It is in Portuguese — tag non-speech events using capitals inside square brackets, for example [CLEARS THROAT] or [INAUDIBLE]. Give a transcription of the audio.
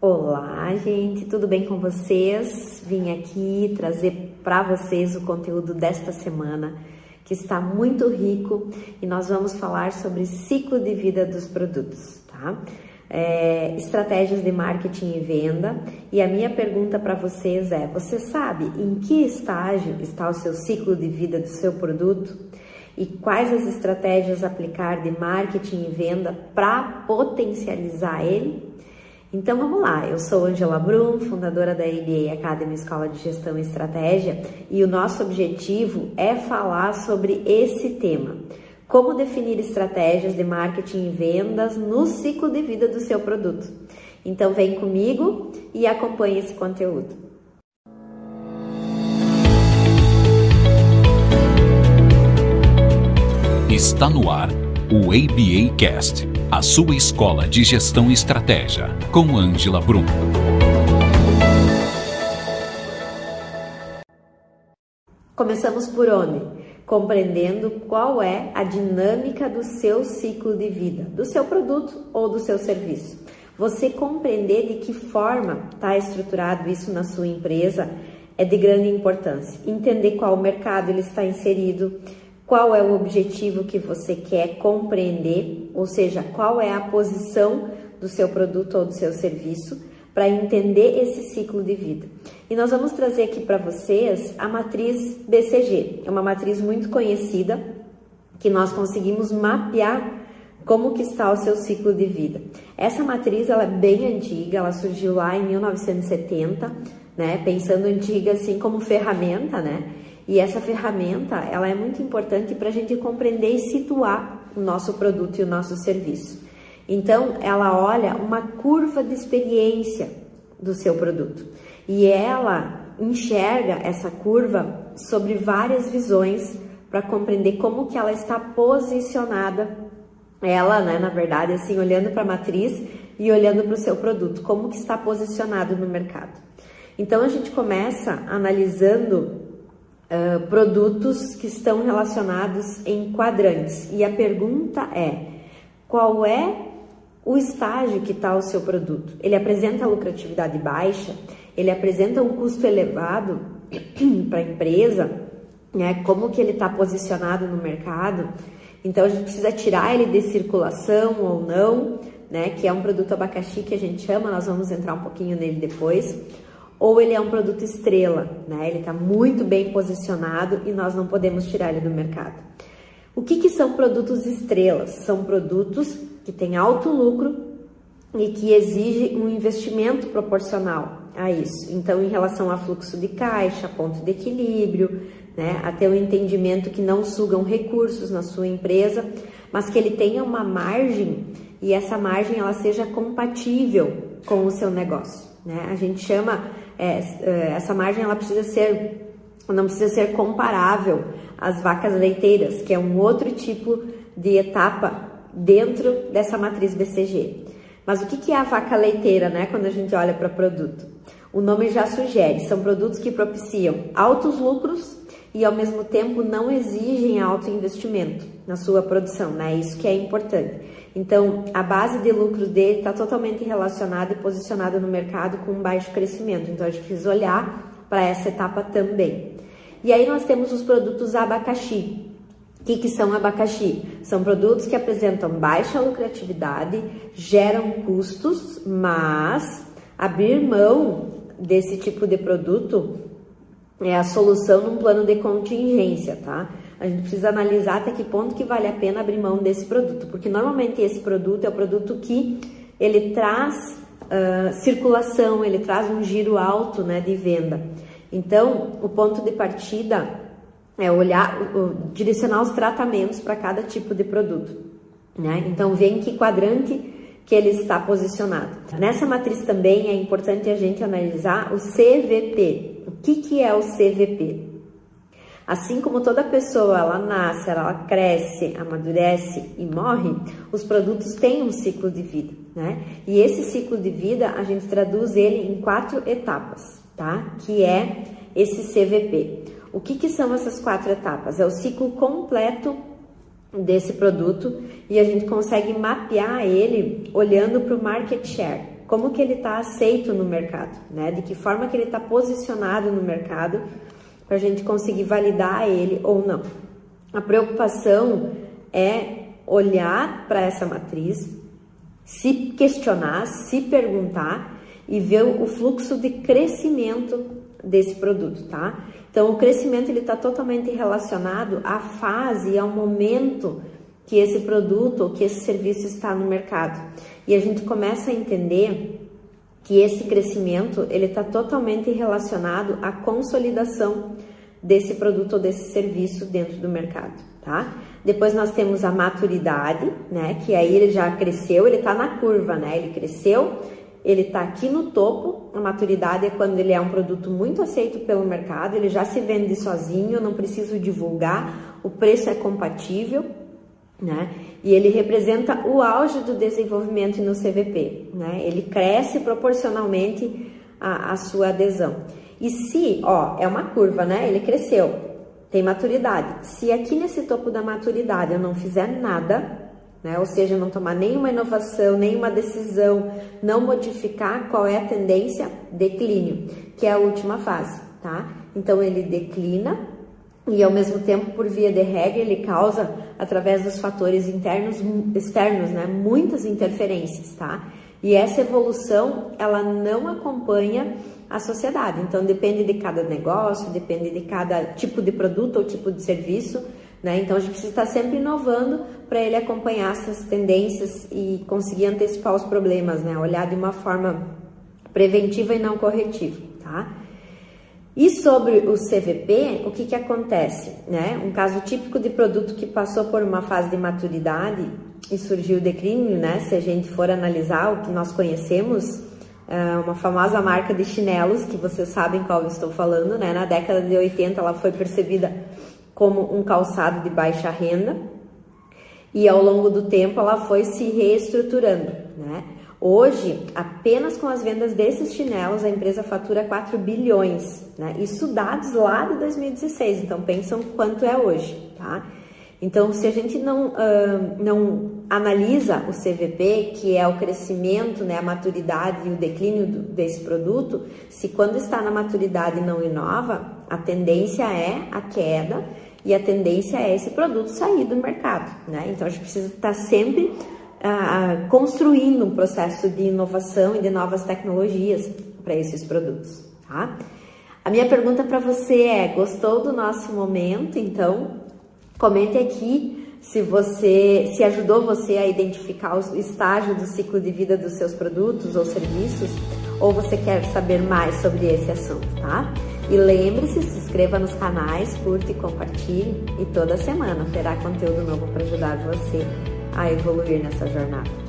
Olá, gente, tudo bem com vocês? Vim aqui trazer para vocês o conteúdo desta semana que está muito rico e nós vamos falar sobre ciclo de vida dos produtos, tá? É, estratégias de marketing e venda. E a minha pergunta para vocês é: você sabe em que estágio está o seu ciclo de vida do seu produto? E quais as estratégias aplicar de marketing e venda para potencializar ele? Então vamos lá, eu sou Angela Brum, fundadora da ABA Academy Escola de Gestão e Estratégia, e o nosso objetivo é falar sobre esse tema. Como definir estratégias de marketing e vendas no ciclo de vida do seu produto. Então vem comigo e acompanhe esse conteúdo. Está no ar o ABA Cast a sua escola de gestão e estratégia, com Ângela Brum. Começamos por onde? Compreendendo qual é a dinâmica do seu ciclo de vida, do seu produto ou do seu serviço. Você compreender de que forma está estruturado isso na sua empresa é de grande importância. Entender qual mercado ele está inserido, qual é o objetivo que você quer compreender, ou seja, qual é a posição do seu produto ou do seu serviço para entender esse ciclo de vida. E nós vamos trazer aqui para vocês a matriz BCG. É uma matriz muito conhecida que nós conseguimos mapear como que está o seu ciclo de vida. Essa matriz ela é bem antiga, ela surgiu lá em 1970, né? Pensando antiga assim como ferramenta, né? E essa ferramenta, ela é muito importante para a gente compreender e situar o nosso produto e o nosso serviço. Então, ela olha uma curva de experiência do seu produto e ela enxerga essa curva sobre várias visões para compreender como que ela está posicionada. Ela, né, na verdade, assim, olhando para a matriz e olhando para o seu produto, como que está posicionado no mercado. Então, a gente começa analisando uh, produtos que estão relacionados em quadrantes. E a pergunta é: qual é o estágio que está o seu produto? Ele apresenta lucratividade baixa? Ele apresenta um custo elevado [CLEARS THROAT] para a empresa? Né? Como que ele está posicionado no mercado? Então a gente precisa tirar ele de circulação ou não, né? Que é um produto abacaxi que a gente chama, nós vamos entrar um pouquinho nele depois ou ele é um produto estrela, né? Ele está muito bem posicionado e nós não podemos tirar ele do mercado. O que, que são produtos estrelas? São produtos que têm alto lucro e que exigem um investimento proporcional a isso. Então, em relação a fluxo de caixa, ponto de equilíbrio, né? Até o entendimento que não sugam recursos na sua empresa, mas que ele tenha uma margem e essa margem ela seja compatível com o seu negócio. Né? A gente chama é, é, essa margem ela precisa ser não precisa ser comparável às vacas leiteiras, que é um outro tipo de etapa dentro dessa matriz BCG. Mas o que é a vaca leiteira, né? Quando a gente olha para produto, o nome já sugere, são produtos que propiciam altos lucros e ao mesmo tempo não exigem alto investimento na sua produção, né? Isso que é importante. Então, a base de lucro dele está totalmente relacionada e posicionada no mercado com um baixo crescimento. Então, a gente precisa olhar para essa etapa também. E aí nós temos os produtos abacaxi. O que, que são abacaxi? São produtos que apresentam baixa lucratividade, geram custos, mas abrir mão desse tipo de produto é a solução num plano de contingência, tá? A gente precisa analisar até que ponto que vale a pena abrir mão desse produto, porque normalmente esse produto é o produto que ele traz uh, circulação, ele traz um giro alto, né, de venda. Então, o ponto de partida é olhar, uh, direcionar os tratamentos para cada tipo de produto, né? Então, ver em que quadrante que ele está posicionado. Nessa matriz também é importante a gente analisar o CVP. O que, que é o CVP? Assim como toda pessoa, ela nasce, ela cresce, amadurece e morre, os produtos têm um ciclo de vida, né? E esse ciclo de vida, a gente traduz ele em quatro etapas, tá? Que é esse CVP. O que, que são essas quatro etapas? É o ciclo completo desse produto e a gente consegue mapear ele olhando para o market share. Como que ele está aceito no mercado, né? De que forma que ele está posicionado no mercado para a gente conseguir validar ele ou não. A preocupação é olhar para essa matriz, se questionar, se perguntar e ver o fluxo de crescimento desse produto, tá? Então, o crescimento ele está totalmente relacionado à fase e ao momento que esse produto ou que esse serviço está no mercado. E a gente começa a entender que esse crescimento ele está totalmente relacionado à consolidação desse produto ou desse serviço dentro do mercado, tá? Depois nós temos a maturidade, né? Que aí ele já cresceu, ele está na curva, né? Ele cresceu, ele está aqui no topo. A maturidade é quando ele é um produto muito aceito pelo mercado, ele já se vende sozinho, não preciso divulgar, o preço é compatível, né? E ele representa o auge do desenvolvimento no CVP, né? Ele cresce proporcionalmente à, à sua adesão. E se, ó, é uma curva, né? Ele cresceu, tem maturidade. Se aqui nesse topo da maturidade eu não fizer nada, né? Ou seja, não tomar nenhuma inovação, nenhuma decisão, não modificar qual é a tendência, declínio, que é a última fase, tá? Então ele declina e ao mesmo tempo, por via de regra, ele causa, através dos fatores internos, externos, né, muitas interferências, tá? E essa evolução, ela não acompanha a sociedade. Então, depende de cada negócio, depende de cada tipo de produto ou tipo de serviço, né? Então, a gente precisa estar sempre inovando para ele acompanhar essas tendências e conseguir antecipar os problemas, né? Olhar de uma forma preventiva e não corretiva, tá? E sobre o CVP, o que, que acontece? Né? Um caso típico de produto que passou por uma fase de maturidade e surgiu o declínio, né? Se a gente for analisar o que nós conhecemos, é uma famosa marca de chinelos, que vocês sabem qual eu estou falando, né? Na década de 80 ela foi percebida como um calçado de baixa renda e ao longo do tempo ela foi se reestruturando, né? Hoje, apenas com as vendas desses chinelos, a empresa fatura 4 bilhões, né? Isso dados lá de 2016, então pensam quanto é hoje, tá? Então, se a gente não, uh, não analisa o CVP, que é o crescimento, né, a maturidade e o declínio do, desse produto, se quando está na maturidade não inova, a tendência é a queda e a tendência é esse produto sair do mercado, né? Então, a gente precisa estar sempre uh, construindo um processo de inovação e de novas tecnologias para esses produtos, tá? A minha pergunta para você é: gostou do nosso momento? Então, comente aqui se você se ajudou você a identificar o estágio do ciclo de vida dos seus produtos ou serviços, ou você quer saber mais sobre esse assunto, tá? E lembre-se, se inscreva nos canais, curte e compartilhe, e toda semana terá conteúdo novo para ajudar você a evoluir nessa jornada.